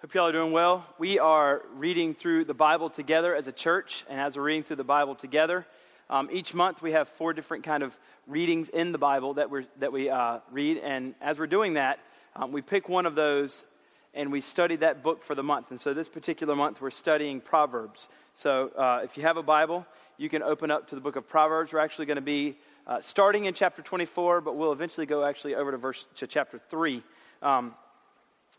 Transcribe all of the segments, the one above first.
Hope y'all are doing well. We are reading through the Bible together as a church, and as we're reading through the Bible together, um, each month we have four different kind of readings in the Bible that, we that we uh, read, and as we're doing that, um, we pick one of those and we study that book for the month. And so this particular month we're studying Proverbs. So uh, if you have a Bible, you can open up to the book of Proverbs. We're actually going to be uh, starting in chapter 24, but we'll eventually go actually over to verse to chapter 3. Um,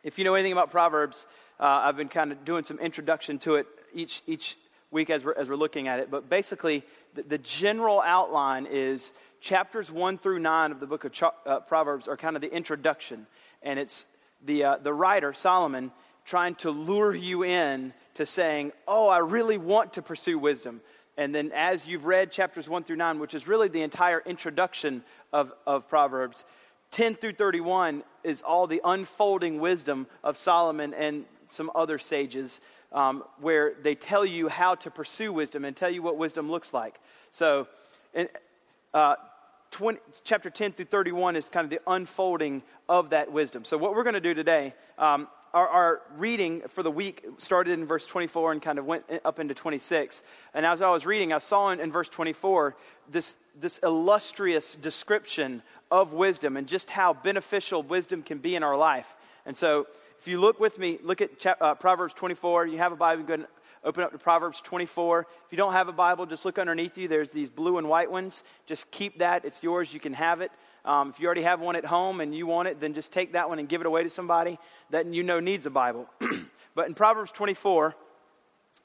if you know anything about Proverbs, uh, I've been kind of doing some introduction to it each, each week as we're, as we're looking at it. But basically, the, the general outline is chapters 1 through 9 of the book of Ch- uh, Proverbs are kind of the introduction. And it's the, uh, the writer, Solomon, trying to lure you in to saying, Oh, I really want to pursue wisdom. And then as you've read chapters 1 through 9, which is really the entire introduction of, of Proverbs, 10 through 31 is all the unfolding wisdom of Solomon and some other sages um, where they tell you how to pursue wisdom and tell you what wisdom looks like. So, in, uh, 20, chapter 10 through 31 is kind of the unfolding of that wisdom. So, what we're going to do today, um, our, our, reading for the week started in verse 24 and kind of went up into 26. And as I was reading, I saw in, in verse 24 this, this illustrious description of wisdom and just how beneficial wisdom can be in our life. And so, if you look with me, look at uh, Proverbs 24. You have a Bible, go and open up to Proverbs 24. If you don't have a Bible, just look underneath you. There's these blue and white ones. Just keep that. It's yours. You can have it. Um, if you already have one at home and you want it, then just take that one and give it away to somebody that you know needs a Bible. but in Proverbs 24,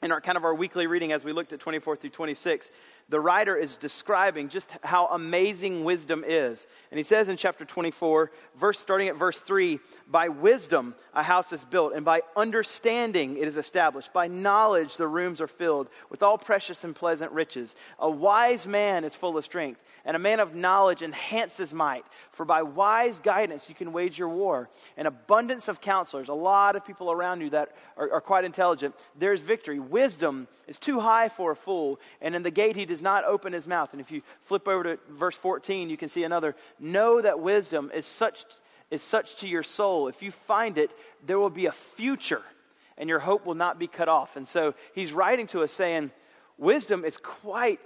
in our kind of our weekly reading as we looked at 24 through 26, the writer is describing just how amazing wisdom is. And he says in chapter 24, verse starting at verse 3, by wisdom a house is built, and by understanding it is established. By knowledge the rooms are filled with all precious and pleasant riches. A wise man is full of strength, and a man of knowledge enhances might. For by wise guidance you can wage your war. An abundance of counselors, a lot of people around you that are, are quite intelligent, there's victory. Wisdom is too high for a fool, and in the gate he does not open his mouth. And if you flip over to verse 14, you can see another. Know that wisdom is such, is such to your soul. If you find it, there will be a future, and your hope will not be cut off. And so he's writing to us saying, Wisdom is quite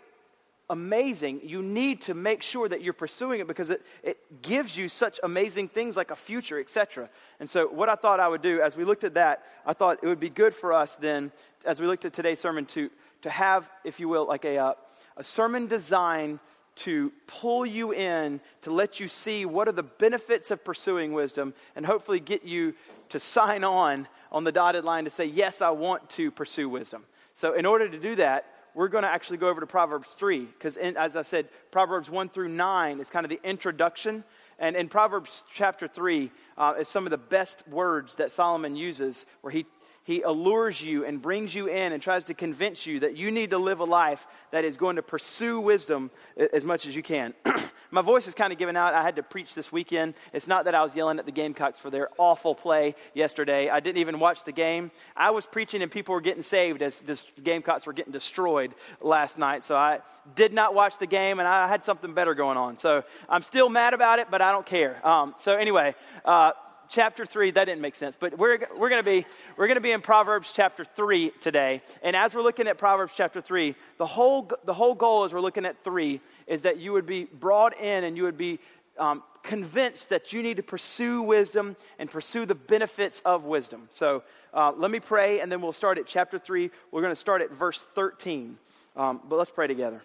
amazing. You need to make sure that you're pursuing it because it, it gives you such amazing things like a future, etc. And so, what I thought I would do as we looked at that, I thought it would be good for us then, as we looked at today's sermon, to, to have, if you will, like a, uh, a sermon designed to pull you in, to let you see what are the benefits of pursuing wisdom, and hopefully get you to sign on on the dotted line to say, Yes, I want to pursue wisdom. So, in order to do that, we're going to actually go over to Proverbs 3, because as I said, Proverbs 1 through 9 is kind of the introduction. And in Proverbs chapter 3 uh, is some of the best words that Solomon uses, where he he allures you and brings you in and tries to convince you that you need to live a life that is going to pursue wisdom as much as you can. My voice is kind of giving out. I had to preach this weekend. It's not that I was yelling at the Gamecocks for their awful play yesterday. I didn't even watch the game. I was preaching and people were getting saved as the Gamecocks were getting destroyed last night. So I did not watch the game and I had something better going on. So I'm still mad about it, but I don't care. Um, so anyway, uh, chapter 3 that didn't make sense but we're, we're going to be we're going to be in proverbs chapter 3 today. And as we're looking at proverbs chapter 3 the whole the whole goal as we're looking at 3 is that you would be brought in and you would be um, convinced that you need to pursue wisdom and pursue the benefits of wisdom. So uh, let me pray and then we'll start at chapter 3 we're going to start at verse 13 um, but let's pray together.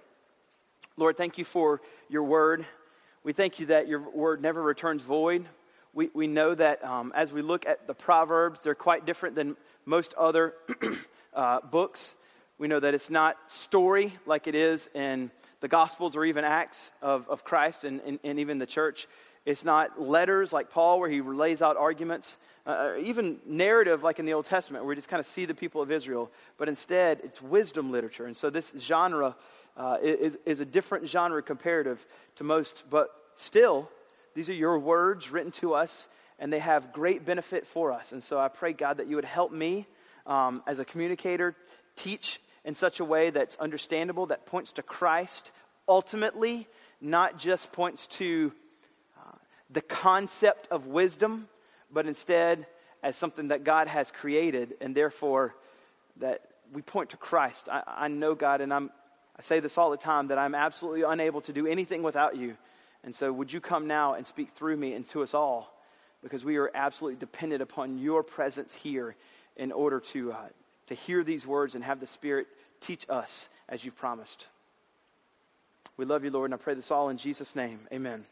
Lord thank you for your word. We thank you that your word never returns void we, we know that um, as we look at the Proverbs, they're quite different than most other uh, books. We know that it's not story like it is in the Gospels or even Acts of, of Christ and, and, and even the church. It's not letters like Paul where he lays out arguments, uh, even narrative like in the Old Testament where we just kind of see the people of Israel. But instead, it's wisdom literature. And so this genre uh, is, is a different genre comparative to most, but still, these are your words written to us, and they have great benefit for us. And so I pray, God, that you would help me um, as a communicator teach in such a way that's understandable, that points to Christ ultimately, not just points to uh, the concept of wisdom, but instead as something that God has created, and therefore that we point to Christ. I, I know, God, and I'm, I say this all the time, that I'm absolutely unable to do anything without you. And so, would you come now and speak through me and to us all? Because we are absolutely dependent upon your presence here in order to, uh, to hear these words and have the Spirit teach us as you've promised. We love you, Lord, and I pray this all in Jesus' name. Amen.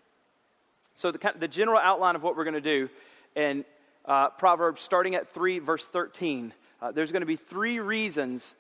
So, the, the general outline of what we're going to do in uh, Proverbs, starting at 3, verse 13, uh, there's going to be three reasons.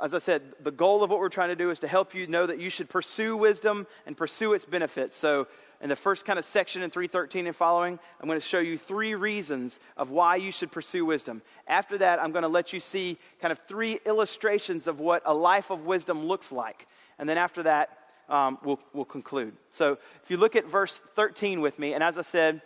As I said, the goal of what we're trying to do is to help you know that you should pursue wisdom and pursue its benefits. So, in the first kind of section in 313 and following, I'm going to show you three reasons of why you should pursue wisdom. After that, I'm going to let you see kind of three illustrations of what a life of wisdom looks like. And then after that, um, we'll, we'll conclude. So if you look at verse 13 with me, and as I said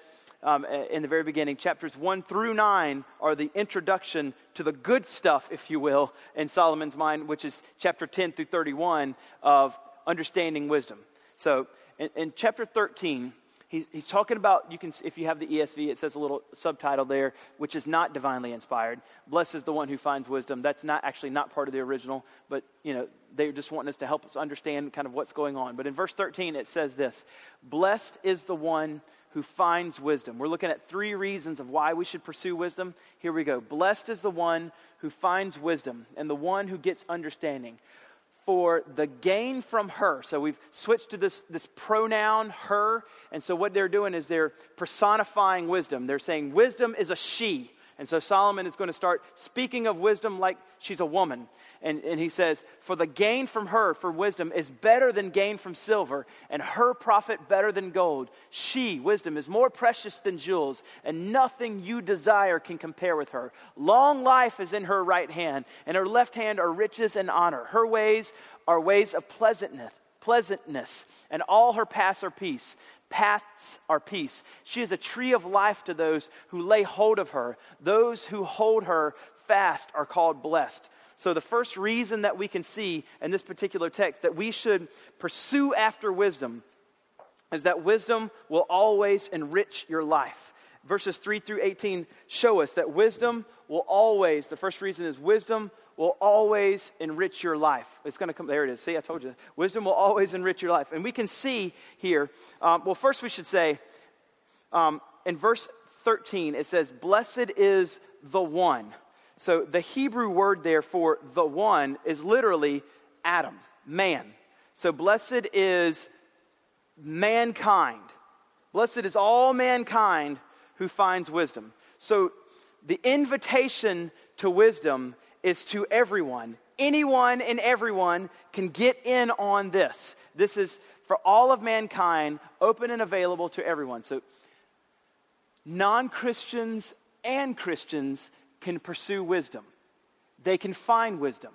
um, in the very beginning, chapters 1 through 9 are the introduction to the good stuff, if you will, in Solomon's mind, which is chapter 10 through 31 of understanding wisdom. So in, in chapter 13, he's, he's talking about you can if you have the esv it says a little subtitle there which is not divinely inspired. Blessed is the one who finds wisdom. That's not actually not part of the original but you know they're just wanting us to help us understand kind of what's going on. But in verse 13 it says this blessed is the one who finds wisdom we're looking at three reasons of why we should pursue wisdom here we go blessed is the one who finds wisdom and the one who gets understanding for the gain from her. So we've switched to this, this pronoun, her. And so what they're doing is they're personifying wisdom. They're saying wisdom is a she. And so Solomon is going to start speaking of wisdom like she's a woman. And, and he says, For the gain from her for wisdom is better than gain from silver, and her profit better than gold. She, wisdom, is more precious than jewels, and nothing you desire can compare with her. Long life is in her right hand, and her left hand are riches and honor. Her ways are ways of pleasantness, pleasantness, and all her paths are peace paths are peace. She is a tree of life to those who lay hold of her. Those who hold her fast are called blessed. So, the first reason that we can see in this particular text that we should pursue after wisdom is that wisdom will always enrich your life. Verses 3 through 18 show us that wisdom will always, the first reason is wisdom will always enrich your life. It's going to come, there it is. See, I told you. Wisdom will always enrich your life. And we can see here, um, well, first we should say, um, in verse 13, it says, Blessed is the one. So the Hebrew word there for the one is literally Adam, man. So blessed is mankind. Blessed is all mankind who finds wisdom. So the invitation to wisdom is to everyone. Anyone and everyone can get in on this. This is for all of mankind, open and available to everyone. So, non Christians and Christians can pursue wisdom, they can find wisdom.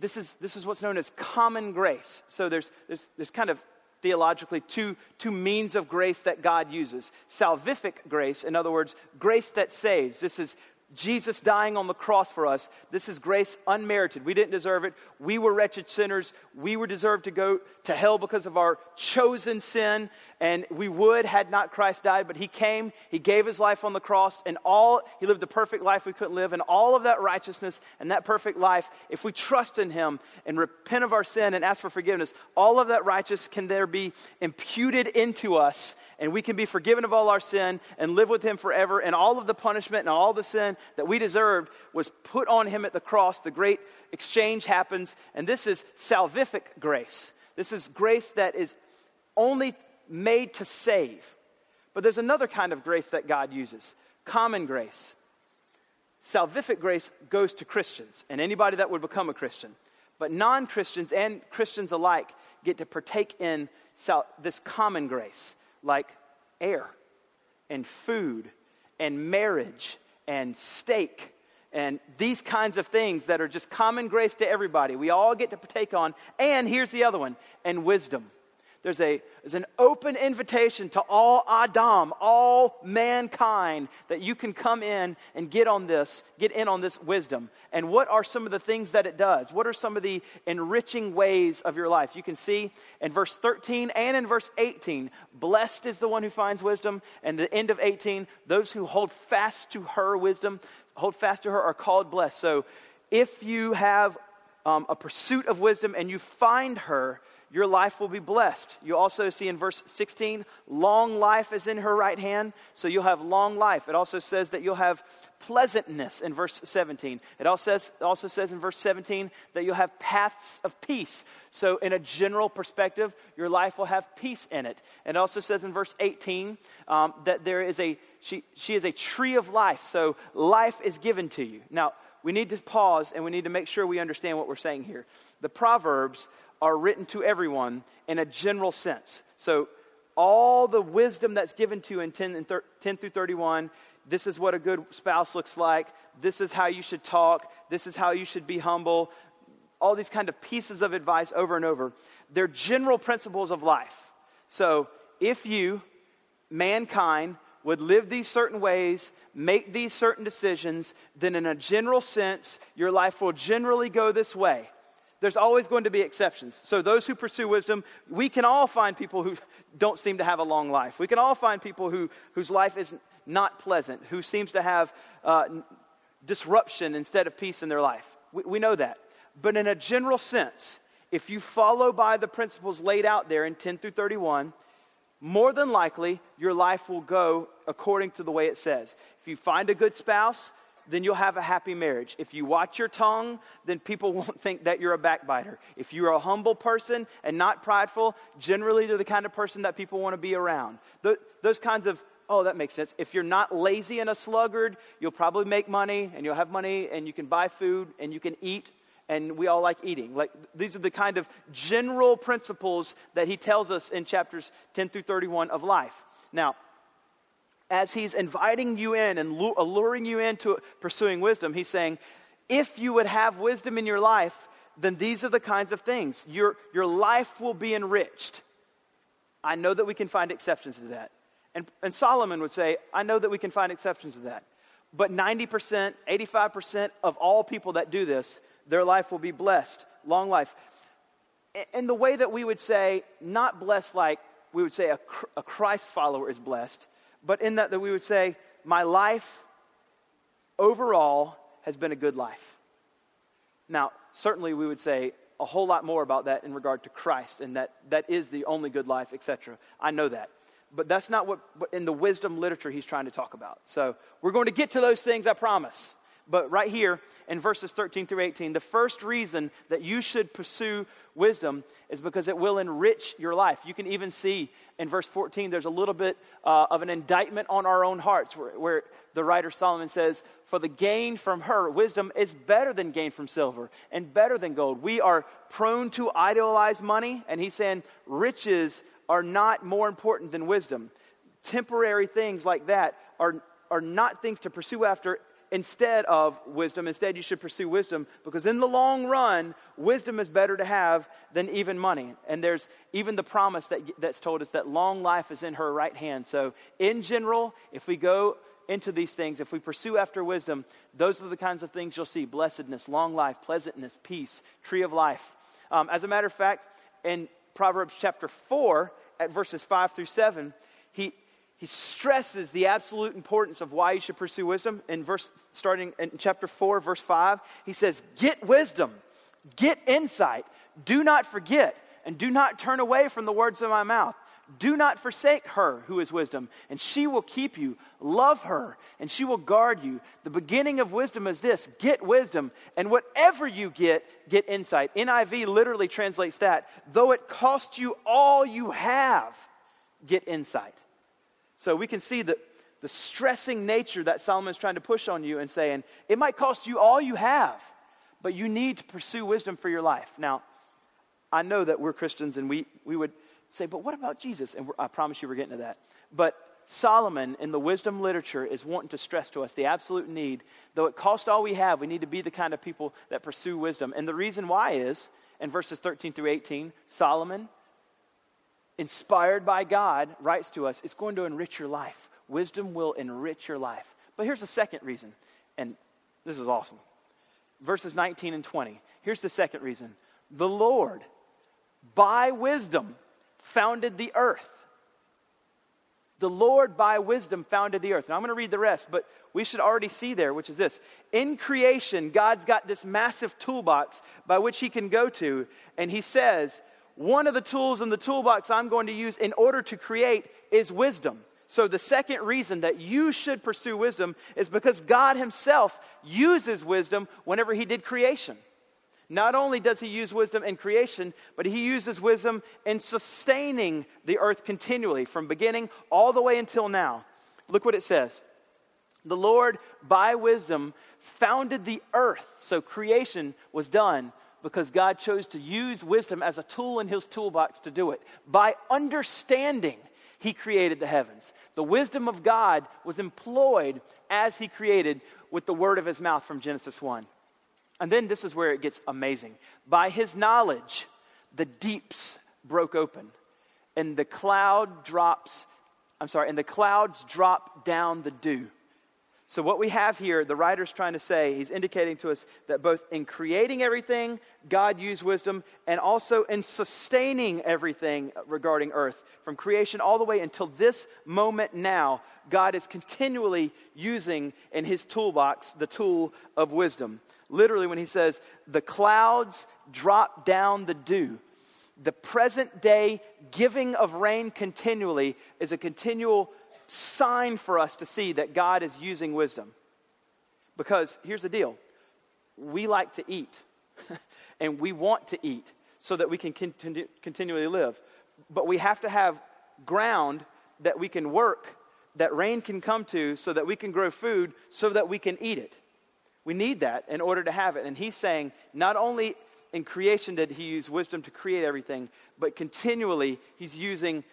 This is, this is what's known as common grace. So, there's, there's, there's kind of theologically two, two means of grace that God uses salvific grace, in other words, grace that saves. This is Jesus dying on the cross for us. This is grace unmerited. We didn't deserve it. We were wretched sinners. We were deserved to go to hell because of our chosen sin, and we would had not Christ died, but he came, he gave his life on the cross, and all he lived the perfect life we couldn't live, and all of that righteousness and that perfect life, if we trust in him and repent of our sin and ask for forgiveness, all of that righteousness can there be imputed into us, and we can be forgiven of all our sin and live with him forever, and all of the punishment and all the sin that we deserved was put on him at the cross. The great exchange happens, and this is salvific grace. This is grace that is only made to save. But there's another kind of grace that God uses common grace. Salvific grace goes to Christians and anybody that would become a Christian. But non Christians and Christians alike get to partake in sal- this common grace, like air and food and marriage and steak and these kinds of things that are just common grace to everybody. We all get to partake on. And here's the other one and wisdom. There's, a, there's an open invitation to all Adam, all mankind, that you can come in and get on this, get in on this wisdom. And what are some of the things that it does? What are some of the enriching ways of your life? You can see in verse 13 and in verse 18, blessed is the one who finds wisdom. And the end of 18, those who hold fast to her wisdom, hold fast to her are called blessed. So if you have um, a pursuit of wisdom and you find her, your life will be blessed. You also see in verse 16, long life is in her right hand, so you'll have long life. It also says that you'll have pleasantness in verse 17. It also says, also says in verse 17 that you'll have paths of peace. So, in a general perspective, your life will have peace in it. It also says in verse 18 um, that there is a, she, she is a tree of life, so life is given to you. Now, we need to pause and we need to make sure we understand what we're saying here. The Proverbs are written to everyone in a general sense. So, all the wisdom that's given to in 10, and 10 through 31, this is what a good spouse looks like, this is how you should talk, this is how you should be humble, all these kind of pieces of advice over and over. They're general principles of life. So, if you, mankind, would live these certain ways, make these certain decisions, then in a general sense, your life will generally go this way there's always going to be exceptions. So, those who pursue wisdom, we can all find people who don't seem to have a long life. We can all find people who, whose life is not pleasant, who seems to have uh, disruption instead of peace in their life. We, we know that. But in a general sense, if you follow by the principles laid out there in 10 through 31, more than likely your life will go according to the way it says. If you find a good spouse, then you'll have a happy marriage. If you watch your tongue, then people won't think that you're a backbiter. If you're a humble person and not prideful, generally they're the kind of person that people want to be around. those kinds of, oh, that makes sense. If you're not lazy and a sluggard, you'll probably make money and you'll have money and you can buy food and you can eat and we all like eating. Like these are the kind of general principles that he tells us in chapters 10 through 31 of life. Now, as he's inviting you in and alluring you into pursuing wisdom, he's saying, if you would have wisdom in your life, then these are the kinds of things. Your, your life will be enriched. I know that we can find exceptions to that. And, and Solomon would say, I know that we can find exceptions to that. But 90%, 85% of all people that do this, their life will be blessed, long life. In the way that we would say, not blessed like we would say a, a Christ follower is blessed, but in that, that we would say, my life overall has been a good life. Now, certainly we would say a whole lot more about that in regard to Christ, and that that is the only good life, etc. I know that. But that's not what in the wisdom literature he's trying to talk about. So we're going to get to those things, I promise. But right here in verses 13 through 18, the first reason that you should pursue wisdom is because it will enrich your life. You can even see in verse 14, there's a little bit uh, of an indictment on our own hearts where, where the writer Solomon says, For the gain from her, wisdom, is better than gain from silver and better than gold. We are prone to idolize money, and he's saying riches are not more important than wisdom. Temporary things like that are, are not things to pursue after instead of wisdom. Instead, you should pursue wisdom because in the long run, wisdom is better to have than even money. And there's even the promise that, that's told us that long life is in her right hand. So, in general, if we go into these things, if we pursue after wisdom, those are the kinds of things you'll see blessedness, long life, pleasantness, peace, tree of life. Um, as a matter of fact, in Proverbs chapter 4, at verses 5 through 7, he, he stresses the absolute importance of why you should pursue wisdom. In verse, starting in chapter 4, verse 5, he says, Get wisdom, get insight, do not forget, and do not turn away from the words of my mouth. Do not forsake her who is wisdom, and she will keep you. Love her, and she will guard you. The beginning of wisdom is this get wisdom, and whatever you get, get insight. NIV literally translates that. Though it cost you all you have, get insight. So we can see the, the stressing nature that Solomon is trying to push on you and saying, it might cost you all you have, but you need to pursue wisdom for your life. Now, I know that we're Christians and we, we would say, but what about Jesus? And I promise you we're getting to that. But Solomon in the wisdom literature is wanting to stress to us the absolute need, though it costs all we have, we need to be the kind of people that pursue wisdom. And the reason why is, in verses 13 through 18, Solomon inspired by God, writes to us, it's going to enrich your life. Wisdom will enrich your life. But here's the second reason, and this is awesome. Verses 19 and 20. Here's the second reason the Lord, by wisdom, founded the earth. The Lord, by wisdom, founded the earth. Now, I'm going to read the rest, but we should already see there, which is this. In creation, God's got this massive toolbox by which He can go to, and He says, one of the tools in the toolbox I'm going to use in order to create is wisdom. So, the second reason that you should pursue wisdom is because God Himself uses wisdom whenever He did creation. Not only does He use wisdom in creation, but He uses wisdom in sustaining the earth continually from beginning all the way until now. Look what it says. The Lord, by wisdom, founded the earth. So creation was done because God chose to use wisdom as a tool in his toolbox to do it. By understanding, he created the heavens. The wisdom of God was employed as he created with the word of his mouth from Genesis 1. And then this is where it gets amazing. By his knowledge, the deeps broke open, and the cloud drops, I'm sorry, and the clouds drop down the dew. So, what we have here, the writer's trying to say, he's indicating to us that both in creating everything, God used wisdom, and also in sustaining everything regarding earth. From creation all the way until this moment now, God is continually using in his toolbox the tool of wisdom. Literally, when he says, the clouds drop down the dew, the present day giving of rain continually is a continual sign for us to see that God is using wisdom. Because here's the deal we like to eat, and we want to eat so that we can continu- continually live. But we have to have ground that we can work, that rain can come to, so that we can grow food, so that we can eat it. We need that in order to have it. And he's saying, not only in creation did he use wisdom to create everything, but continually he's using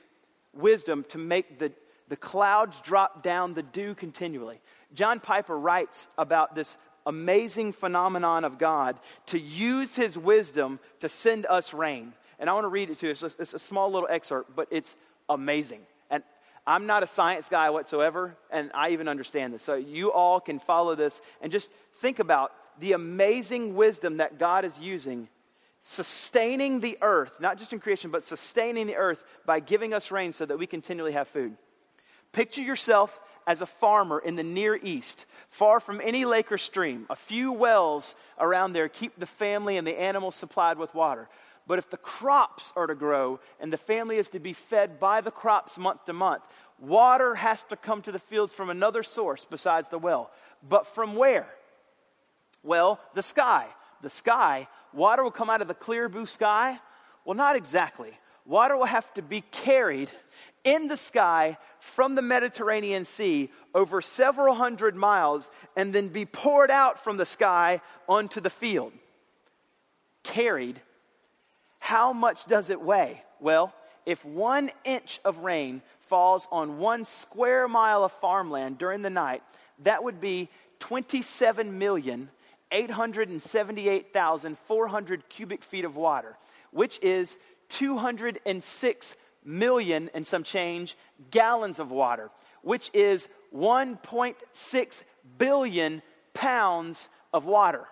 wisdom to make the the clouds drop down the dew continually. John Piper writes about this amazing phenomenon of God to use his wisdom to send us rain. And I want to read it to you. It's a small little excerpt, but it's amazing. And I'm not a science guy whatsoever, and I even understand this. So you all can follow this and just think about the amazing wisdom that God is using sustaining the earth, not just in creation, but sustaining the earth by giving us rain so that we continually have food. Picture yourself as a farmer in the Near East, far from any lake or stream. A few wells around there keep the family and the animals supplied with water. But if the crops are to grow and the family is to be fed by the crops month to month, water has to come to the fields from another source besides the well. But from where? Well, the sky. The sky, water will come out of the clear blue sky? Well, not exactly. Water will have to be carried in the sky from the Mediterranean Sea over several hundred miles and then be poured out from the sky onto the field. Carried. How much does it weigh? Well, if one inch of rain falls on one square mile of farmland during the night, that would be 27 million. 878,400 cubic feet of water, which is 206 million and some change gallons of water, which is 1.6 billion pounds of water.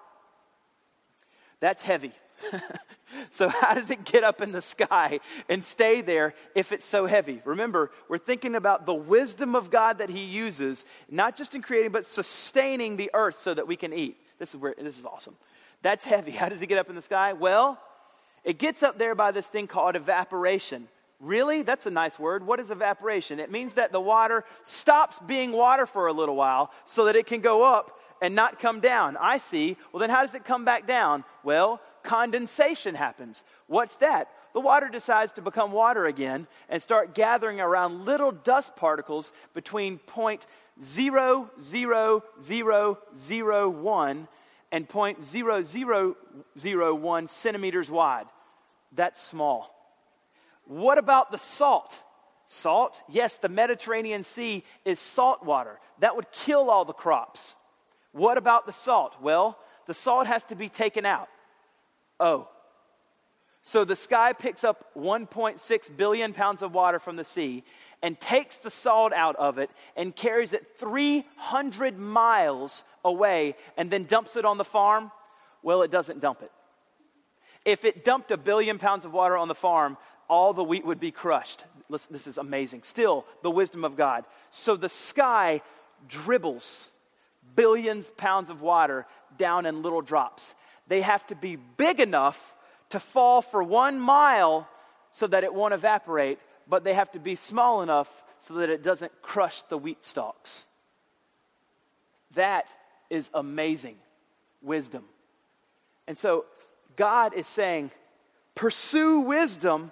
That's heavy. so, how does it get up in the sky and stay there if it's so heavy? Remember, we're thinking about the wisdom of God that He uses, not just in creating, but sustaining the earth so that we can eat. This is where this is awesome. That's heavy. How does it get up in the sky? Well, it gets up there by this thing called evaporation. Really? That's a nice word. What is evaporation? It means that the water stops being water for a little while so that it can go up and not come down. I see. Well, then how does it come back down? Well, condensation happens. What's that? The water decides to become water again and start gathering around little dust particles between 0.00001 and point zero zero zero one centimeters wide. That's small. What about the salt? Salt? Yes, the Mediterranean Sea is salt water. That would kill all the crops. What about the salt? Well, the salt has to be taken out. Oh. So the sky picks up 1.6 billion pounds of water from the sea and takes the salt out of it and carries it 300 miles away and then dumps it on the farm. Well, it doesn't dump it. If it dumped a billion pounds of water on the farm, all the wheat would be crushed. Listen, this is amazing. Still, the wisdom of God. So the sky dribbles billions pounds of water down in little drops. They have to be big enough to fall for one mile so that it won't evaporate, but they have to be small enough so that it doesn't crush the wheat stalks. That is amazing wisdom. And so God is saying, pursue wisdom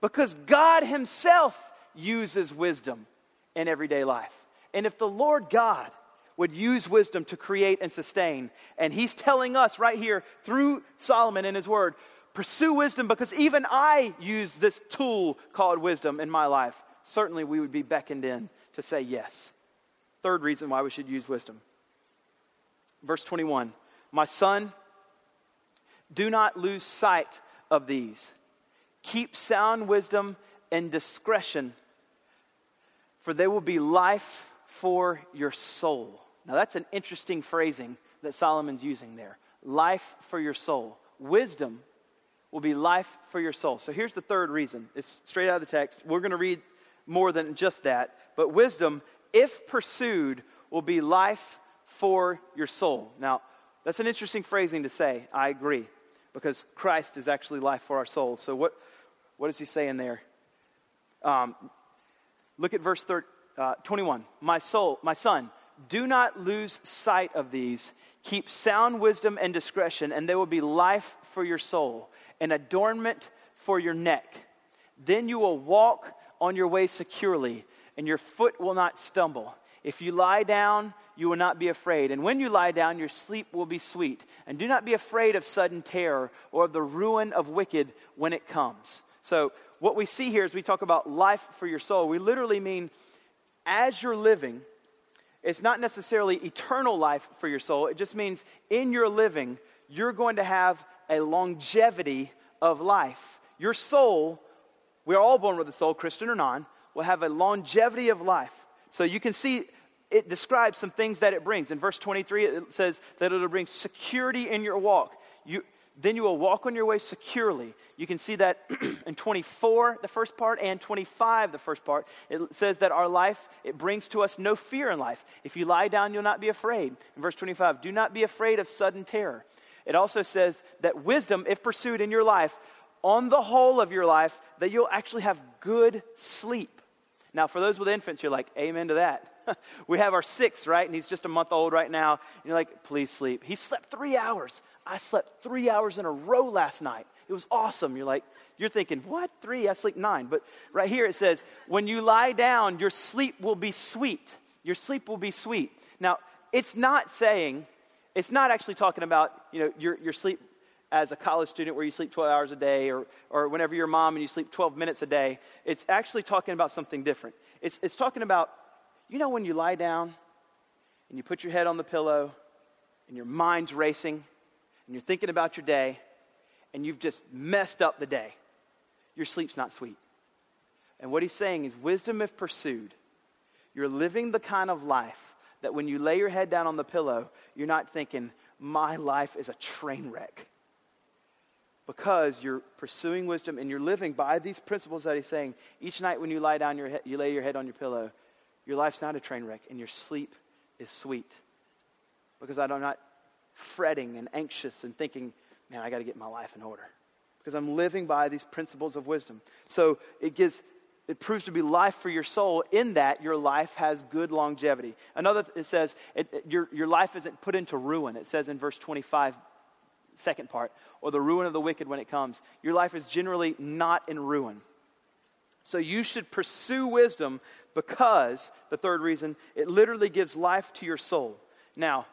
because God Himself uses wisdom in everyday life. And if the Lord God would use wisdom to create and sustain, and He's telling us right here through Solomon in His Word, pursue wisdom because even I use this tool called wisdom in my life, certainly we would be beckoned in to say yes. Third reason why we should use wisdom. Verse 21 My son, do not lose sight of these. Keep sound wisdom and discretion, for they will be life for your soul. Now, that's an interesting phrasing that Solomon's using there. Life for your soul. Wisdom will be life for your soul. So here's the third reason. It's straight out of the text. We're going to read more than just that. But wisdom, if pursued, will be life for your soul. Now, that's an interesting phrasing to say. I agree. Because Christ is actually life for our soul. So what, what is he saying there? Um, look at verse thir- uh, 21. My soul, my son, do not lose sight of these. Keep sound wisdom and discretion, and they will be life for your soul, an adornment for your neck. Then you will walk on your way securely, and your foot will not stumble. If you lie down, you will not be afraid. And when you lie down, your sleep will be sweet. And do not be afraid of sudden terror or of the ruin of wicked when it comes. So, what we see here is we talk about life for your soul, we literally mean as you're living, it's not necessarily eternal life for your soul. It just means in your living, you're going to have a longevity of life. Your soul, we're all born with a soul, Christian or non, will have a longevity of life. So you can see it describes some things that it brings. In verse 23, it says that it'll bring security in your walk. You, then you will walk on your way securely. You can see that in 24, the first part, and 25, the first part. It says that our life, it brings to us no fear in life. If you lie down, you'll not be afraid. In verse 25, do not be afraid of sudden terror. It also says that wisdom, if pursued in your life, on the whole of your life, that you'll actually have good sleep. Now, for those with infants, you're like, amen to that. we have our six, right? And he's just a month old right now. And you're like, please sleep. He slept three hours. I slept three hours in a row last night. It was awesome. You're like, you're thinking, what? Three? I sleep nine. But right here it says, when you lie down, your sleep will be sweet. Your sleep will be sweet. Now, it's not saying, it's not actually talking about, you know, your, your sleep as a college student where you sleep 12 hours a day or, or whenever you're mom and you sleep 12 minutes a day. It's actually talking about something different. It's, it's talking about, you know, when you lie down and you put your head on the pillow and your mind's racing and you're thinking about your day and you've just messed up the day, your sleep's not sweet. And what he's saying is wisdom, if pursued, you're living the kind of life that when you lay your head down on the pillow, you're not thinking, my life is a train wreck. Because you're pursuing wisdom and you're living by these principles that he's saying. Each night when you lie down, your you lay your head on your pillow, your life's not a train wreck and your sleep is sweet. Because I do not fretting and anxious and thinking, man, I got to get my life in order. Because I'm living by these principles of wisdom. So it gives it proves to be life for your soul in that your life has good longevity. Another, it says, it, it, your, your life isn't put into ruin. It says in verse 25, second part, or the ruin of the wicked when it comes. Your life is generally not in ruin. So you should pursue wisdom because, the third reason, it literally gives life to your soul. Now,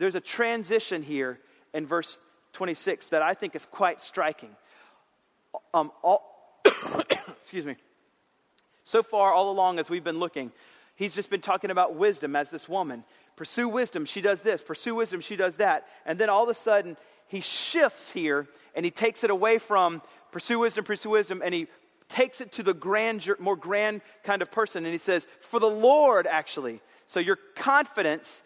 there's a transition here in verse 26 that I think is quite striking. Um, all, excuse me. So far, all along, as we've been looking, he's just been talking about wisdom as this woman. Pursue wisdom, she does this. Pursue wisdom, she does that. And then all of a sudden, he shifts here and he takes it away from pursue wisdom, pursue wisdom, and he takes it to the grandeur, more grand kind of person. And he says, For the Lord, actually. So your confidence,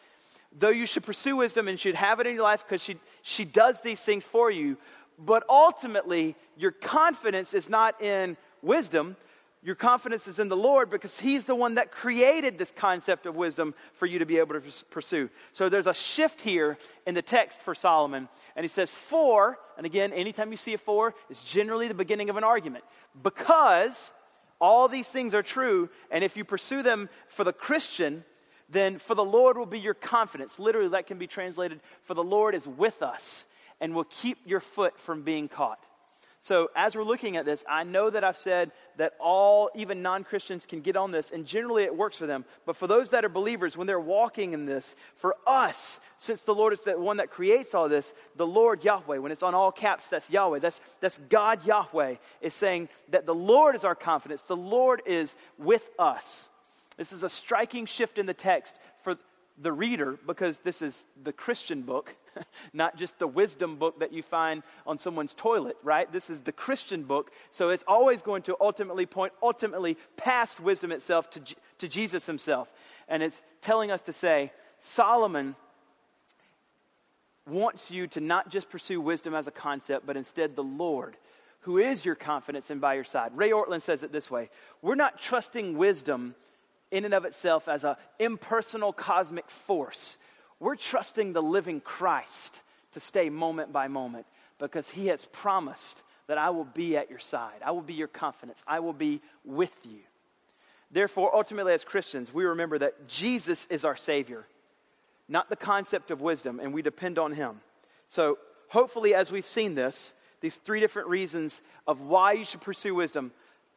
though you should pursue wisdom and should have it in your life because she, she does these things for you, but ultimately, your confidence is not in wisdom, your confidence is in the Lord because He's the one that created this concept of wisdom for you to be able to pursue. So there's a shift here in the text for Solomon. And he says, For, and again, anytime you see a for, it's generally the beginning of an argument. Because all these things are true, and if you pursue them for the Christian, then for the Lord will be your confidence. Literally, that can be translated, For the Lord is with us and will keep your foot from being caught. So, as we're looking at this, I know that I've said that all, even non Christians, can get on this, and generally it works for them. But for those that are believers, when they're walking in this, for us, since the Lord is the one that creates all this, the Lord Yahweh, when it's on all caps, that's Yahweh, that's, that's God Yahweh, is saying that the Lord is our confidence, the Lord is with us. This is a striking shift in the text for the reader because this is the Christian book not just the wisdom book that you find on someone's toilet, right? This is the Christian book. So it's always going to ultimately point, ultimately past wisdom itself to, to Jesus himself. And it's telling us to say, Solomon wants you to not just pursue wisdom as a concept, but instead the Lord, who is your confidence and by your side. Ray Ortlund says it this way We're not trusting wisdom in and of itself as an impersonal cosmic force. We're trusting the living Christ to stay moment by moment because he has promised that I will be at your side. I will be your confidence. I will be with you. Therefore, ultimately, as Christians, we remember that Jesus is our Savior, not the concept of wisdom, and we depend on Him. So, hopefully, as we've seen this, these three different reasons of why you should pursue wisdom,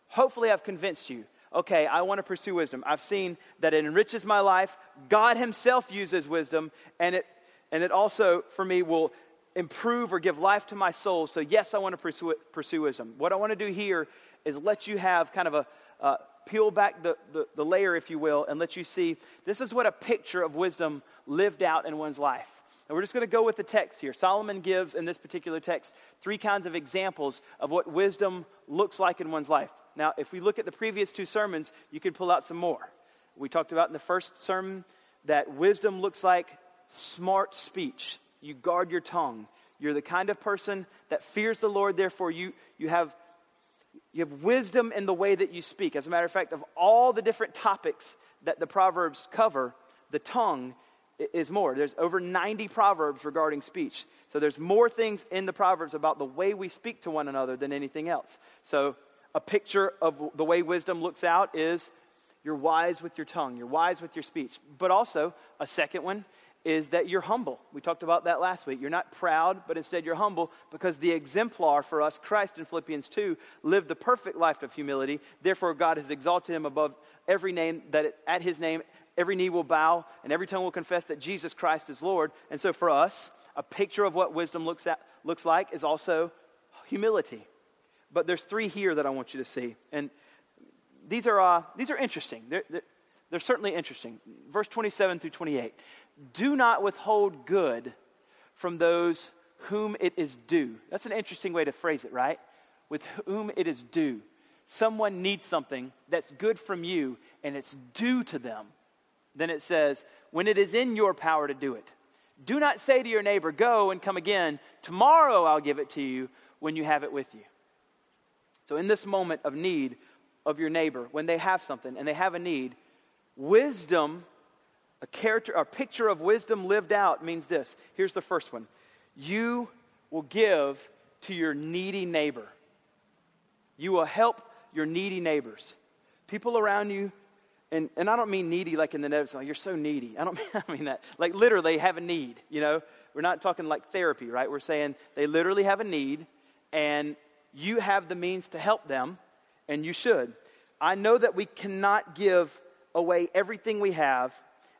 hopefully, I've convinced you okay, I want to pursue wisdom. I've seen that it enriches my life. God Himself uses wisdom, and it, and it also, for me, will improve or give life to my soul. So, yes, I want to pursue, pursue wisdom. What I want to do here is let you have kind of a uh, peel back the, the, the layer, if you will, and let you see this is what a picture of wisdom lived out in one's life. And we're just going to go with the text here. Solomon gives in this particular text three kinds of examples of what wisdom looks like in one's life. Now, if we look at the previous two sermons, you can pull out some more. We talked about in the first sermon that wisdom looks like smart speech. You guard your tongue. You're the kind of person that fears the Lord, therefore, you, you, have, you have wisdom in the way that you speak. As a matter of fact, of all the different topics that the Proverbs cover, the tongue is more. There's over 90 Proverbs regarding speech. So there's more things in the Proverbs about the way we speak to one another than anything else. So a picture of the way wisdom looks out is you're wise with your tongue, you're wise with your speech. But also, a second one is that you're humble. We talked about that last week. You're not proud, but instead you're humble because the exemplar for us, Christ in Philippians 2, lived the perfect life of humility. Therefore, God has exalted him above every name, that at his name every knee will bow and every tongue will confess that Jesus Christ is Lord. And so for us, a picture of what wisdom looks, at, looks like is also humility. But there's three here that I want you to see. And these are, uh, these are interesting. They're, they're, they're certainly interesting. Verse 27 through 28. Do not withhold good from those whom it is due. That's an interesting way to phrase it, right? With whom it is due. Someone needs something that's good from you and it's due to them. Then it says, when it is in your power to do it. Do not say to your neighbor, Go and come again. Tomorrow I'll give it to you when you have it with you. So, in this moment of need of your neighbor, when they have something and they have a need, wisdom, a character, a picture of wisdom lived out means this. Here's the first one you will give to your needy neighbor. You will help your needy neighbors. People around you, and, and I don't mean needy like in the notes, like, you're so needy. I don't mean, I mean that. Like literally have a need, you know? We're not talking like therapy, right? We're saying they literally have a need, and you have the means to help them, and you should. I know that we cannot give away everything we have,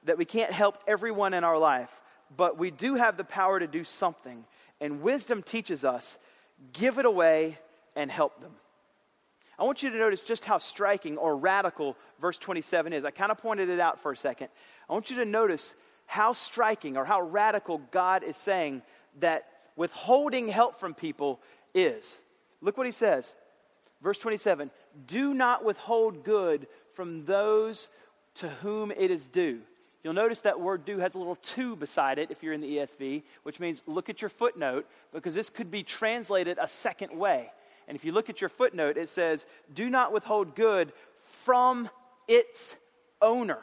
that we can't help everyone in our life, but we do have the power to do something. And wisdom teaches us give it away and help them. I want you to notice just how striking or radical verse 27 is. I kind of pointed it out for a second. I want you to notice how striking or how radical God is saying that withholding help from people is. Look what he says. Verse 27 Do not withhold good from those to whom it is due. You'll notice that word due has a little to beside it if you're in the ESV, which means look at your footnote because this could be translated a second way. And if you look at your footnote, it says, Do not withhold good from its owner.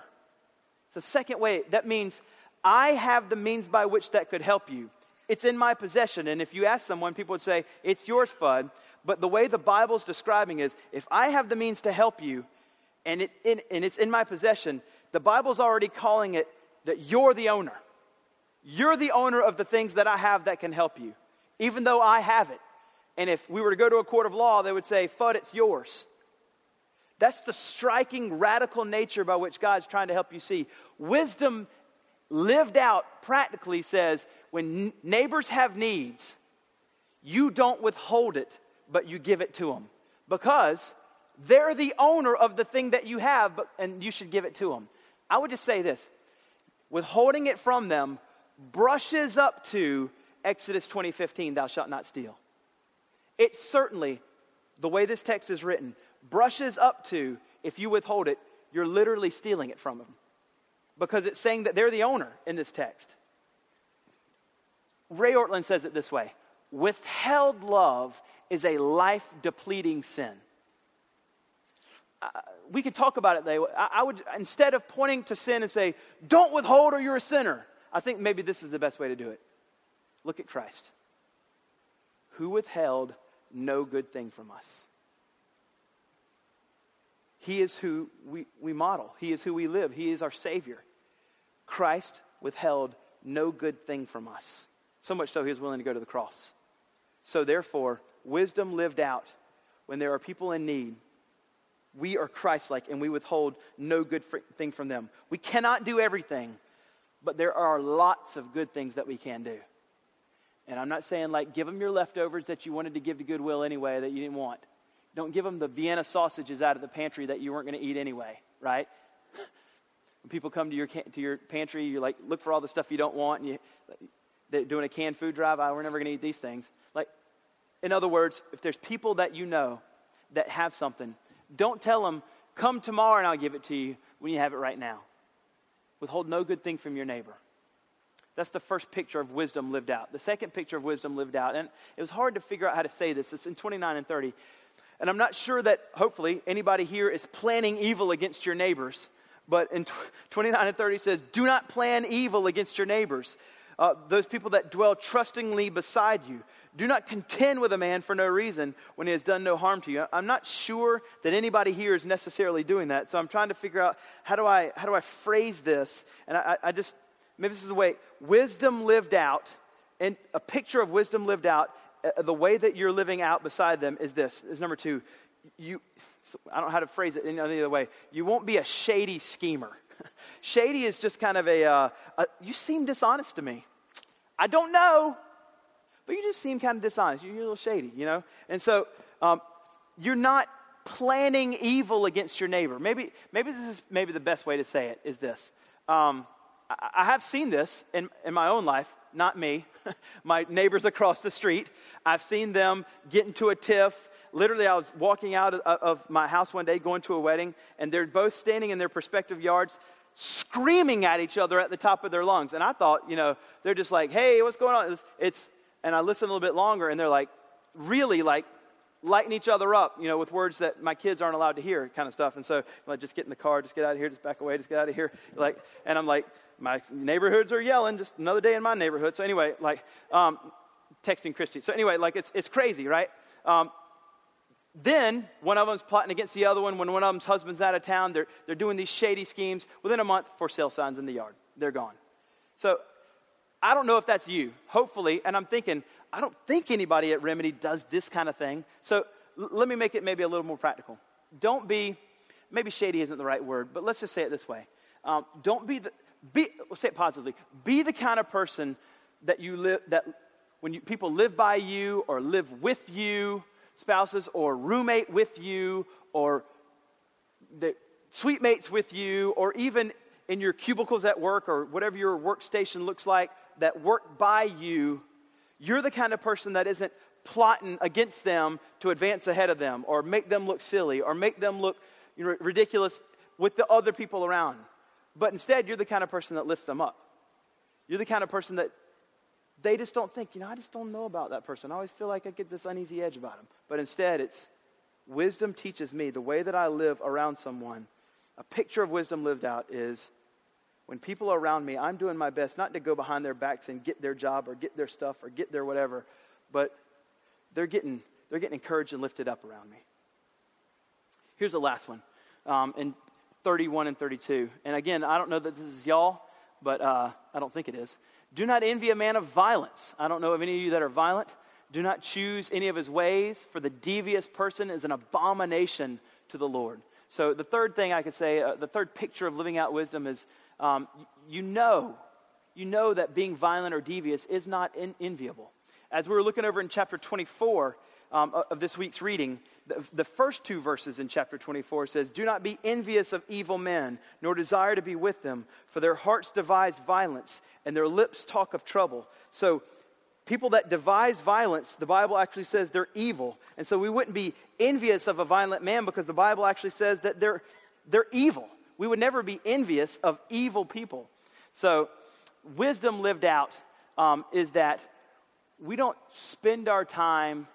It's a second way. That means I have the means by which that could help you. It's in my possession. And if you ask someone, people would say, It's yours, Fudd. But the way the Bible's describing is if I have the means to help you and, it, in, and it's in my possession, the Bible's already calling it that you're the owner. You're the owner of the things that I have that can help you, even though I have it. And if we were to go to a court of law, they would say, Fudd, it's yours. That's the striking, radical nature by which God's trying to help you see. Wisdom lived out practically says when neighbors have needs, you don't withhold it, but you give it to them because they're the owner of the thing that you have, but, and you should give it to them. I would just say this withholding it from them brushes up to Exodus 20:15, thou shalt not steal. It certainly, the way this text is written, brushes up to if you withhold it, you're literally stealing it from them. Because it's saying that they're the owner in this text. Ray Ortlund says it this way withheld love is a life depleting sin. Uh, we could talk about it though. I, I would, instead of pointing to sin and say, don't withhold or you're a sinner, I think maybe this is the best way to do it. Look at Christ, who withheld no good thing from us. He is who we, we model, He is who we live, He is our Savior. Christ withheld no good thing from us. So much so, He was willing to go to the cross. So, therefore, wisdom lived out when there are people in need. We are Christ like and we withhold no good thing from them. We cannot do everything, but there are lots of good things that we can do. And I'm not saying like give them your leftovers that you wanted to give to Goodwill anyway that you didn't want. Don't give them the Vienna sausages out of the pantry that you weren't going to eat anyway, right? when people come to your, to your pantry, you're like look for all the stuff you don't want, and you, doing a canned food drive. Oh, we're never going to eat these things. Like, in other words, if there's people that you know that have something, don't tell them, come tomorrow and I'll give it to you when you have it right now. Withhold no good thing from your neighbor. That's the first picture of wisdom lived out. The second picture of wisdom lived out, and it was hard to figure out how to say this. It's in 29 and 30. And I'm not sure that, hopefully, anybody here is planning evil against your neighbors. But in 29 and 30 says, Do not plan evil against your neighbors. Uh, those people that dwell trustingly beside you. Do not contend with a man for no reason when he has done no harm to you. I'm not sure that anybody here is necessarily doing that. So I'm trying to figure out how do I, how do I phrase this? And I, I just, maybe this is the way wisdom lived out, and a picture of wisdom lived out uh, the way that you're living out beside them is this is number two you i don't know how to phrase it any other way you won't be a shady schemer shady is just kind of a, uh, a, you seem dishonest to me i don't know but you just seem kind of dishonest you're a little shady you know and so um, you're not planning evil against your neighbor maybe maybe this is maybe the best way to say it is this um, I, I have seen this in, in my own life not me, my neighbors across the street. I've seen them get into a tiff. Literally, I was walking out of, of my house one day going to a wedding, and they're both standing in their prospective yards screaming at each other at the top of their lungs. And I thought, you know, they're just like, hey, what's going on? It's, and I listened a little bit longer, and they're like, really like lighting each other up, you know, with words that my kids aren't allowed to hear, kind of stuff. And so, like, just get in the car, just get out of here, just back away, just get out of here. Like, and I'm like, my neighborhoods are yelling, just another day in my neighborhood. So anyway, like, um, texting Christy. So anyway, like, it's, it's crazy, right? Um, then one of them's plotting against the other one. When one of them's husband's out of town, they're, they're doing these shady schemes. Within a month, for sale signs in the yard. They're gone. So I don't know if that's you. Hopefully, and I'm thinking, I don't think anybody at Remedy does this kind of thing. So l- let me make it maybe a little more practical. Don't be, maybe shady isn't the right word, but let's just say it this way. Um, don't be the, be, we'll say it positively, be the kind of person that you live, that when you, people live by you or live with you, spouses, or roommate with you, or the suite mates with you, or even in your cubicles at work or whatever your workstation looks like that work by you, you're the kind of person that isn't plotting against them to advance ahead of them or make them look silly or make them look you know, ridiculous with the other people around. But instead, you're the kind of person that lifts them up. You're the kind of person that they just don't think, you know, I just don't know about that person. I always feel like I get this uneasy edge about them. But instead, it's wisdom teaches me the way that I live around someone. A picture of wisdom lived out is when people are around me, I'm doing my best not to go behind their backs and get their job or get their stuff or get their whatever, but they're getting, they're getting encouraged and lifted up around me. Here's the last one um, in 31 and 32. And again, I don't know that this is y'all, but uh, I don't think it is. Do not envy a man of violence. I don't know of any of you that are violent. Do not choose any of his ways, for the devious person is an abomination to the Lord. So, the third thing I could say, uh, the third picture of living out wisdom is um, you know, you know that being violent or devious is not in- enviable. As we were looking over in chapter 24 um, of this week's reading, the, the first two verses in chapter 24 says, Do not be envious of evil men, nor desire to be with them, for their hearts devise violence, and their lips talk of trouble. So, people that devise violence, the Bible actually says they're evil. And so we wouldn't be envious of a violent man because the Bible actually says that they're, they're evil. We would never be envious of evil people. So, wisdom lived out um, is that we don't spend our time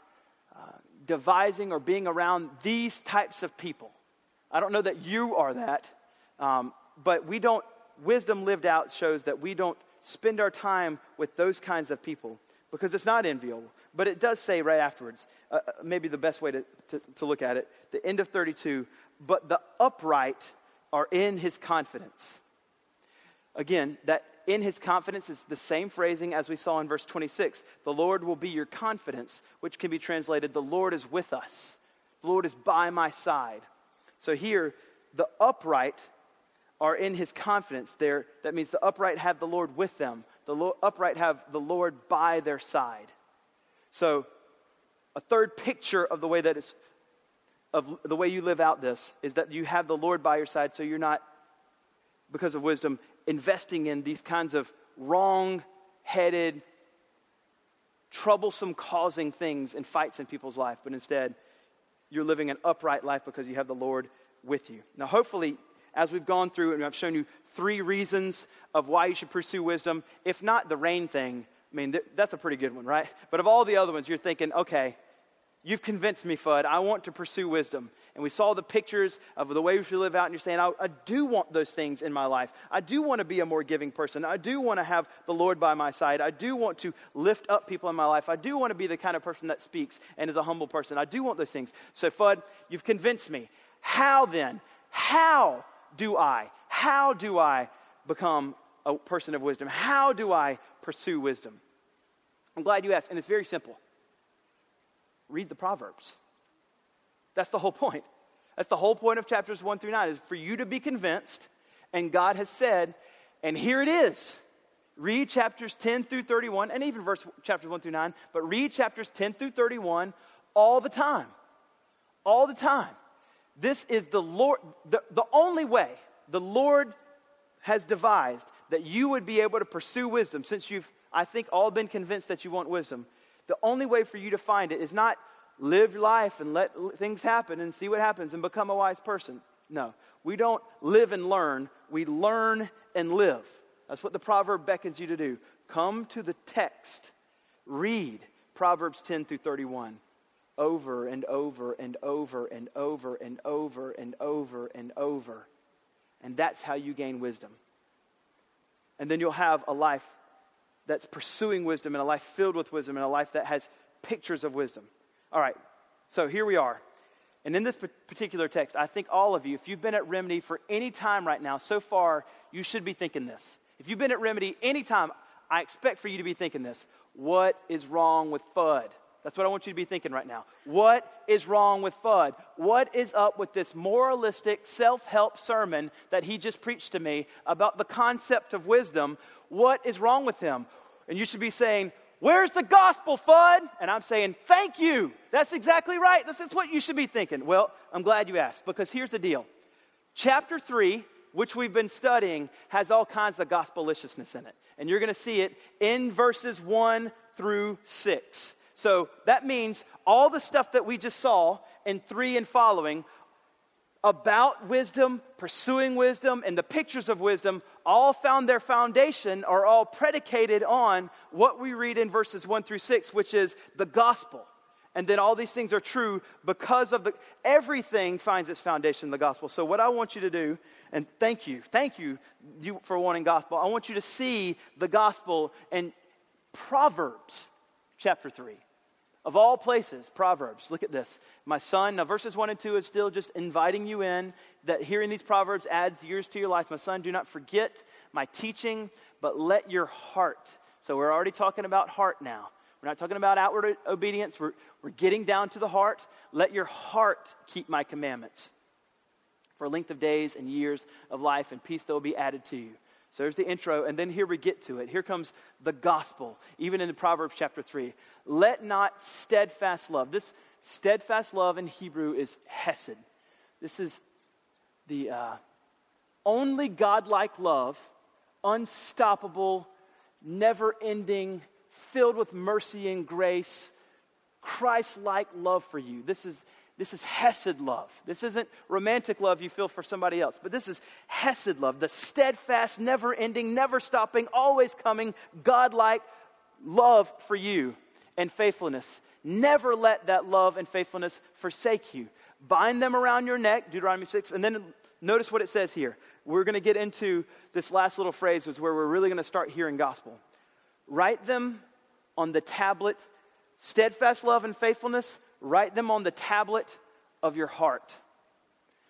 devising or being around these types of people. I don't know that you are that, um, but we don't, wisdom lived out shows that we don't spend our time with those kinds of people because it's not enviable. But it does say right afterwards, uh, uh maybe the best way to, to, to look at it, the end of 32, but the upright are in his confidence. Again, that in his confidence is the same phrasing as we saw in verse 26. The Lord will be your confidence, which can be translated, the Lord is with us. The Lord is by my side. So here, the upright are in his confidence. There, that means the upright have the Lord with them. The lo- upright have the Lord by their side. So, a third picture of the way that it's of the way you live out this is that you have the Lord by your side, so you're not, because of wisdom, investing in these kinds of wrong headed, troublesome causing things and fights in people's life, but instead, you're living an upright life because you have the Lord with you. Now, hopefully, as we've gone through and I've shown you three reasons of why you should pursue wisdom, if not the rain thing, I mean, that's a pretty good one, right? But of all the other ones, you're thinking, okay, You've convinced me, Fudd. I want to pursue wisdom. And we saw the pictures of the way we should live out, and you're saying, I, I do want those things in my life. I do want to be a more giving person. I do want to have the Lord by my side. I do want to lift up people in my life. I do want to be the kind of person that speaks and is a humble person. I do want those things. So, Fudd, you've convinced me. How then? How do I? How do I become a person of wisdom? How do I pursue wisdom? I'm glad you asked, and it's very simple read the Proverbs. That's the whole point. That's the whole point of chapters 1 through 9 is for you to be convinced and God has said, and here it is. Read chapters 10 through 31 and even verse chapters 1 through 9, but read chapters 10 through 31 all the time. All the time. This is the Lord the, the only way the Lord has devised that you would be able to pursue wisdom since you've I think all been convinced that you want wisdom the only way for you to find it is not live life and let things happen and see what happens and become a wise person. No, we don't live and learn, we learn and live. That's what the proverb beckons you to do. Come to the text, read Proverbs 10 through 31 over and over and over and over and over and over and over. And that's how you gain wisdom. And then you'll have a life that's pursuing wisdom and a life filled with wisdom and a life that has pictures of wisdom. All right, so here we are. And in this particular text, I think all of you, if you've been at Remedy for any time right now, so far, you should be thinking this. If you've been at Remedy any time, I expect for you to be thinking this. What is wrong with Fudd? That's what I want you to be thinking right now. What is wrong with Fudd? What is up with this moralistic self help sermon that he just preached to me about the concept of wisdom? What is wrong with him? And you should be saying, Where's the gospel, Fudd? And I'm saying, Thank you. That's exactly right. This is what you should be thinking. Well, I'm glad you asked because here's the deal. Chapter 3, which we've been studying, has all kinds of gospeliciousness in it. And you're going to see it in verses 1 through 6. So that means all the stuff that we just saw in 3 and following about wisdom, pursuing wisdom, and the pictures of wisdom all found their foundation are all predicated on what we read in verses 1 through 6, which is the gospel. And then all these things are true because of the, everything finds its foundation in the gospel. So, what I want you to do, and thank you, thank you, you for wanting gospel. I want you to see the gospel in Proverbs chapter 3. Of all places, Proverbs. Look at this. My son, now verses 1 and 2 is still just inviting you in that hearing these Proverbs adds years to your life. My son, do not forget my teaching, but let your heart. So we're already talking about heart now. We're not talking about outward obedience. We're, we're getting down to the heart. Let your heart keep my commandments for length of days and years of life, and peace that will be added to you. So there's the intro, and then here we get to it. Here comes the gospel, even in the Proverbs chapter 3. Let not steadfast love. This steadfast love in Hebrew is hesed. This is the uh, only godlike love, unstoppable, never ending, filled with mercy and grace, Christ like love for you. This is this is Hesed love. This isn't romantic love you feel for somebody else, but this is Hesed love, the steadfast, never ending, never stopping, always coming, God-like love for you and faithfulness. Never let that love and faithfulness forsake you. Bind them around your neck, Deuteronomy 6, and then notice what it says here. We're going to get into this last little phrase, is where we're really going to start hearing gospel. Write them on the tablet, steadfast love and faithfulness Write them on the tablet of your heart.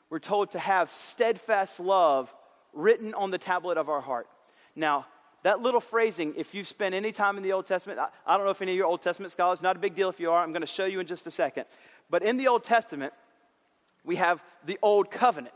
We're told to have steadfast love written on the tablet of our heart. Now, that little phrasing, if you've spent any time in the Old Testament, I, I don't know if any of your Old Testament scholars, not a big deal if you are, I'm going to show you in just a second. But in the Old Testament, we have the Old Covenant.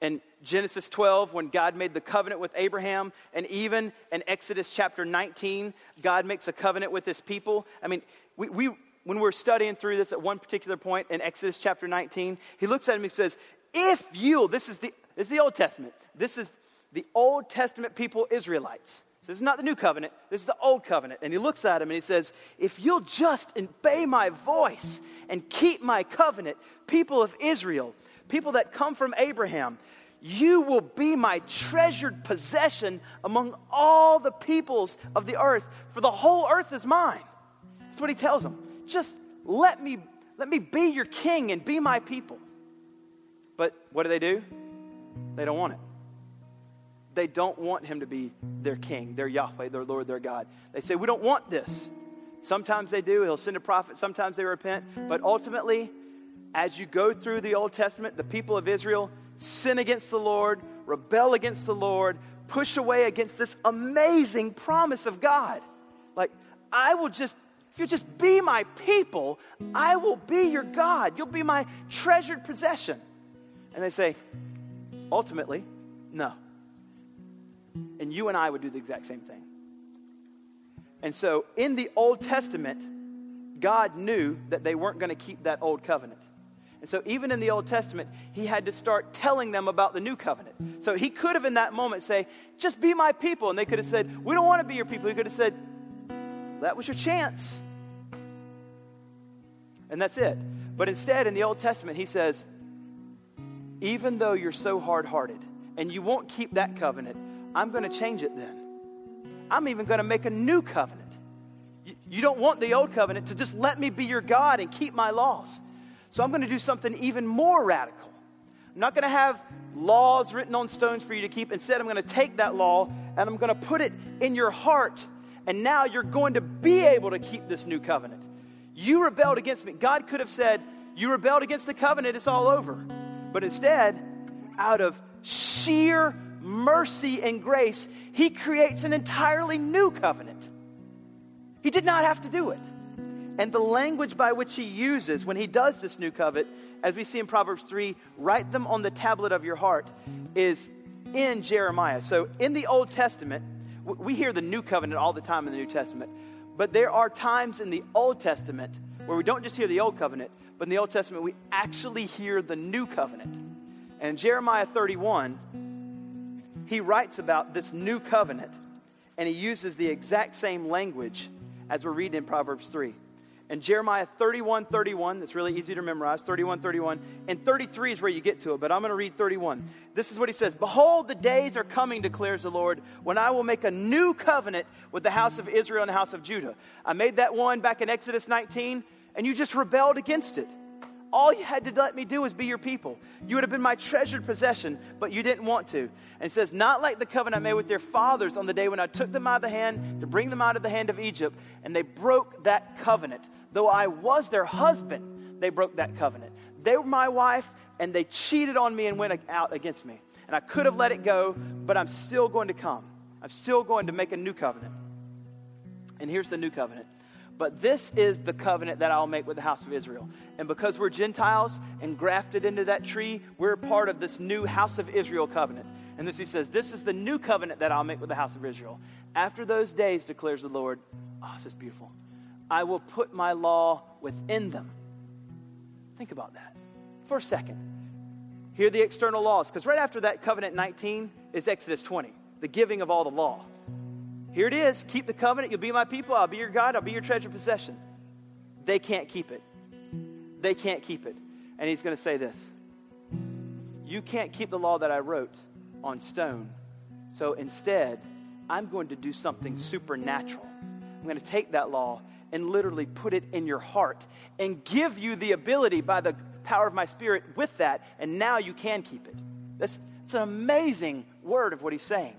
In Genesis 12, when God made the covenant with Abraham, and even in Exodus chapter 19, God makes a covenant with his people. I mean, we, we when we're studying through this at one particular point in Exodus chapter 19, he looks at him and says, If you, this is the, this is the Old Testament, this is the Old Testament people, Israelites. So this is not the new covenant, this is the old covenant. And he looks at him and he says, If you'll just obey my voice and keep my covenant, people of Israel, people that come from Abraham, you will be my treasured possession among all the peoples of the earth, for the whole earth is mine. That's what he tells them just let me, let me be your king and be my people. But what do they do? They don't want it. They don't want him to be their king, their Yahweh, their Lord, their God. They say, We don't want this. Sometimes they do. He'll send a prophet. Sometimes they repent. But ultimately, as you go through the Old Testament, the people of Israel sin against the Lord, rebel against the Lord, push away against this amazing promise of God. Like, I will just if you just be my people, I will be your God. You'll be my treasured possession. And they say, ultimately, no. And you and I would do the exact same thing. And so in the Old Testament, God knew that they weren't going to keep that old covenant. And so, even in the Old Testament, he had to start telling them about the new covenant. So, he could have in that moment say, Just be my people. And they could have said, We don't want to be your people. He could have said, that was your chance. And that's it. But instead, in the Old Testament, he says, even though you're so hard hearted and you won't keep that covenant, I'm going to change it then. I'm even going to make a new covenant. You, you don't want the old covenant to just let me be your God and keep my laws. So I'm going to do something even more radical. I'm not going to have laws written on stones for you to keep. Instead, I'm going to take that law and I'm going to put it in your heart and now you're going to be able to keep this new covenant. You rebelled against me. God could have said, You rebelled against the covenant, it's all over. But instead, out of sheer mercy and grace, He creates an entirely new covenant. He did not have to do it. And the language by which He uses when He does this new covenant, as we see in Proverbs 3, write them on the tablet of your heart, is in Jeremiah. So in the Old Testament, we hear the new covenant all the time in the New Testament, but there are times in the Old Testament where we don't just hear the Old Covenant, but in the Old Testament we actually hear the new covenant. And Jeremiah 31, he writes about this new covenant, and he uses the exact same language as we're reading in Proverbs 3. And Jeremiah 31 31, that's really easy to memorize, 31 31. And 33 is where you get to it, but I'm going to read 31. This is what he says Behold, the days are coming, declares the Lord, when I will make a new covenant with the house of Israel and the house of Judah. I made that one back in Exodus 19, and you just rebelled against it. All you had to let me do was be your people. You would have been my treasured possession, but you didn't want to. And it says, Not like the covenant I made with their fathers on the day when I took them out of the hand to bring them out of the hand of Egypt, and they broke that covenant. Though I was their husband, they broke that covenant. They were my wife, and they cheated on me and went out against me. And I could have let it go, but I'm still going to come. I'm still going to make a new covenant. And here's the new covenant. But this is the covenant that I'll make with the house of Israel. And because we're Gentiles and grafted into that tree, we're part of this new house of Israel covenant. And this he says, This is the new covenant that I'll make with the house of Israel. After those days, declares the Lord, oh, this is beautiful. I will put my law within them. Think about that for a second. Here are the external laws, because right after that covenant 19 is Exodus 20, the giving of all the law. Here it is keep the covenant, you'll be my people, I'll be your God, I'll be your treasured possession. They can't keep it. They can't keep it. And he's going to say this You can't keep the law that I wrote on stone. So instead, I'm going to do something supernatural. I'm going to take that law and literally put it in your heart and give you the ability by the power of my spirit with that, and now you can keep it. That's, that's an amazing word of what he's saying.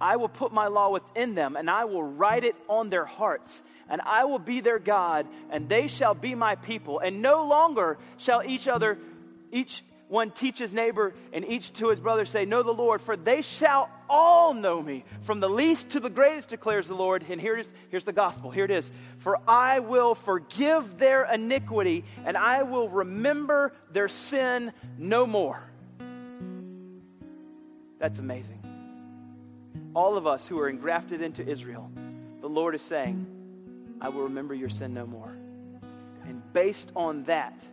I will put my law within them, and I will write it on their hearts, and I will be their God, and they shall be my people. And no longer shall each other, each one teach his neighbor, and each to his brother say, Know the Lord, for they shall all know me, from the least to the greatest, declares the Lord. And here it is, here's the gospel. Here it is. For I will forgive their iniquity, and I will remember their sin no more. That's amazing. All of us who are engrafted into Israel, the Lord is saying, I will remember your sin no more. And based on that,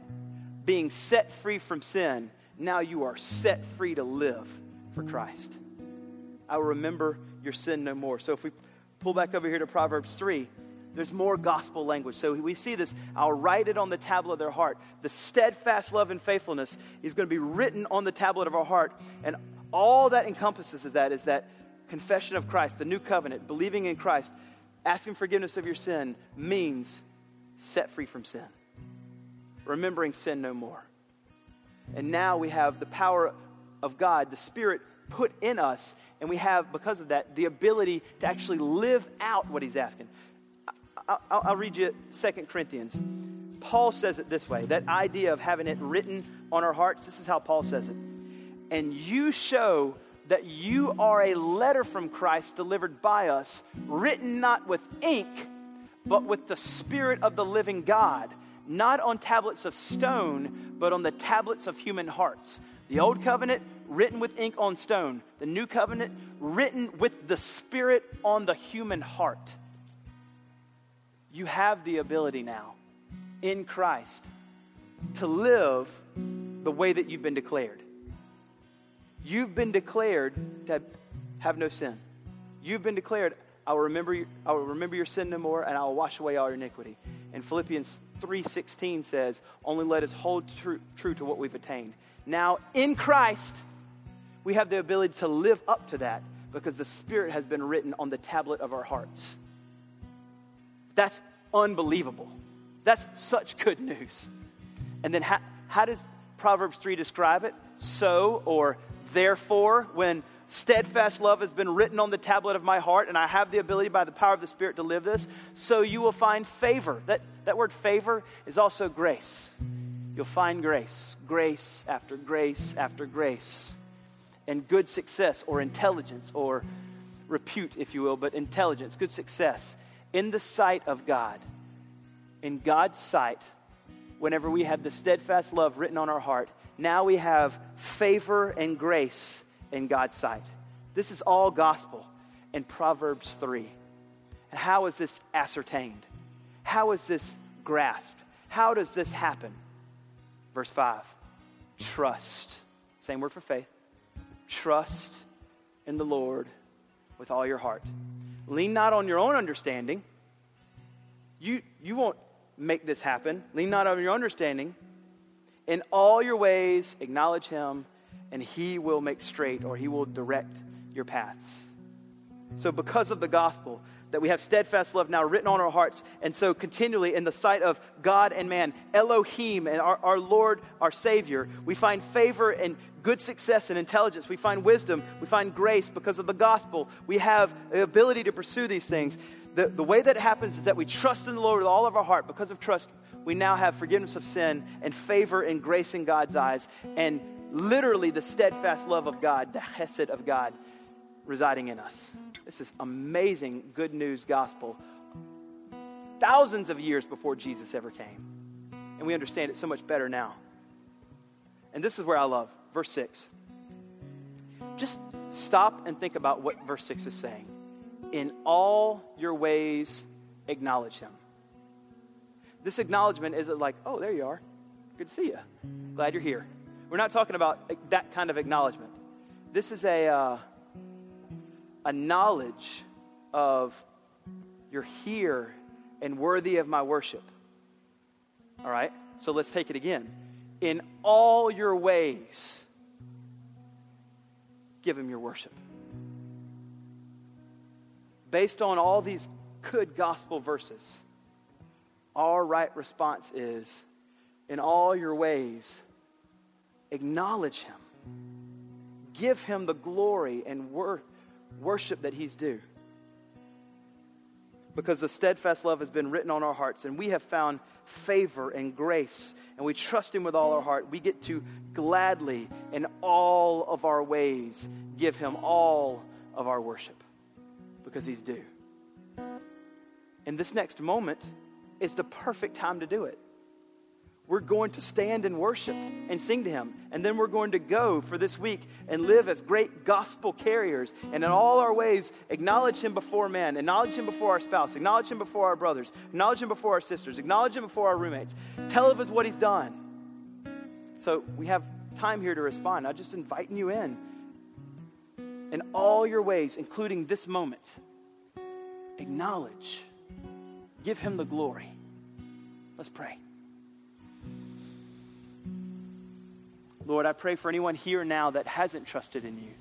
being set free from sin, now you are set free to live for Christ. I will remember your sin no more. So if we pull back over here to Proverbs 3, there's more gospel language. So we see this. I'll write it on the tablet of their heart. The steadfast love and faithfulness is going to be written on the tablet of our heart. And all that encompasses is that is that confession of Christ, the new covenant, believing in Christ, asking forgiveness of your sin means set free from sin remembering sin no more. And now we have the power of God, the Spirit put in us, and we have, because of that, the ability to actually live out what He's asking. I'll, I'll read you 2 Corinthians. Paul says it this way that idea of having it written on our hearts. This is how Paul says it. And you show that you are a letter from Christ delivered by us, written not with ink, but with the Spirit of the living God not on tablets of stone, but on the tablets of human hearts. The old covenant written with ink on stone, the new covenant written with the Spirit on the human heart. You have the ability now in Christ to live the way that you've been declared. You've been declared to have no sin. You've been declared, I will remember, I will remember your sin no more, and I will wash away all your iniquity. In Philippians 3:16 says, "Only let us hold true, true to what we've attained." Now, in Christ, we have the ability to live up to that because the Spirit has been written on the tablet of our hearts. That's unbelievable. That's such good news. And then how, how does Proverbs 3 describe it? So or therefore, when steadfast love has been written on the tablet of my heart, and I have the ability by the power of the Spirit to live this, so you will find favor. That, that word favor is also grace. You'll find grace, grace after grace after grace, and good success or intelligence or repute, if you will, but intelligence, good success in the sight of God. In God's sight, whenever we have the steadfast love written on our heart, now we have favor and grace in God's sight. This is all gospel in Proverbs 3. And how is this ascertained? How is this grasped? How does this happen? Verse 5 trust. Same word for faith. Trust in the Lord with all your heart. Lean not on your own understanding. You, you won't make this happen. Lean not on your understanding. In all your ways, acknowledge him, and he will make straight or he will direct your paths. So, because of the gospel, that we have steadfast love now written on our hearts. And so, continually, in the sight of God and man, Elohim and our, our Lord, our Savior, we find favor and good success and intelligence. We find wisdom. We find grace because of the gospel. We have the ability to pursue these things. The, the way that it happens is that we trust in the Lord with all of our heart. Because of trust, we now have forgiveness of sin and favor and grace in God's eyes. And literally, the steadfast love of God, the chesed of God, residing in us. This is amazing good news gospel. Thousands of years before Jesus ever came. And we understand it so much better now. And this is where I love verse 6. Just stop and think about what verse 6 is saying. In all your ways, acknowledge him. This acknowledgement isn't like, oh, there you are. Good to see you. Glad you're here. We're not talking about that kind of acknowledgement. This is a. Uh, a knowledge of you're here and worthy of my worship. All right? So let's take it again. In all your ways, give him your worship. Based on all these good gospel verses, our right response is in all your ways, acknowledge him. Give him the glory and worth worship that He's due. Because the steadfast love has been written on our hearts, and we have found favor and grace, and we trust Him with all our heart. We get to gladly, in all of our ways, give Him all of our worship because He's due. And this next moment is the perfect time to do it we're going to stand and worship and sing to him. And then we're going to go for this week and live as great gospel carriers and in all our ways acknowledge him before men, acknowledge him before our spouse, acknowledge him before our brothers, acknowledge him before our sisters, acknowledge him before our roommates. Tell of us what he's done. So we have time here to respond. I'm just inviting you in. In all your ways, including this moment, acknowledge, give him the glory. Let's pray. Lord, I pray for anyone here now that hasn't trusted in you,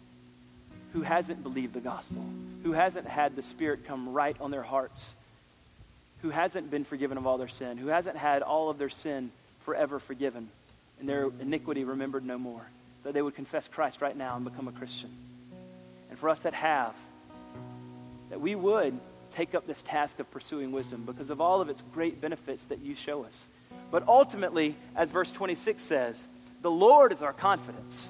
who hasn't believed the gospel, who hasn't had the Spirit come right on their hearts, who hasn't been forgiven of all their sin, who hasn't had all of their sin forever forgiven and their iniquity remembered no more, that they would confess Christ right now and become a Christian. And for us that have, that we would take up this task of pursuing wisdom because of all of its great benefits that you show us. But ultimately, as verse 26 says, the Lord is our confidence.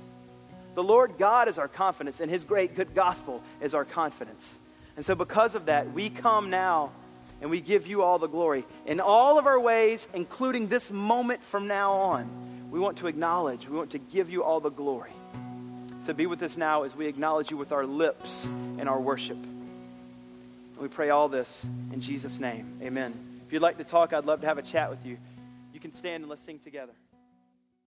The Lord God is our confidence, and His great good gospel is our confidence. And so, because of that, we come now and we give you all the glory. In all of our ways, including this moment from now on, we want to acknowledge, we want to give you all the glory. So, be with us now as we acknowledge you with our lips and our worship. And we pray all this in Jesus' name. Amen. If you'd like to talk, I'd love to have a chat with you. You can stand and let's sing together.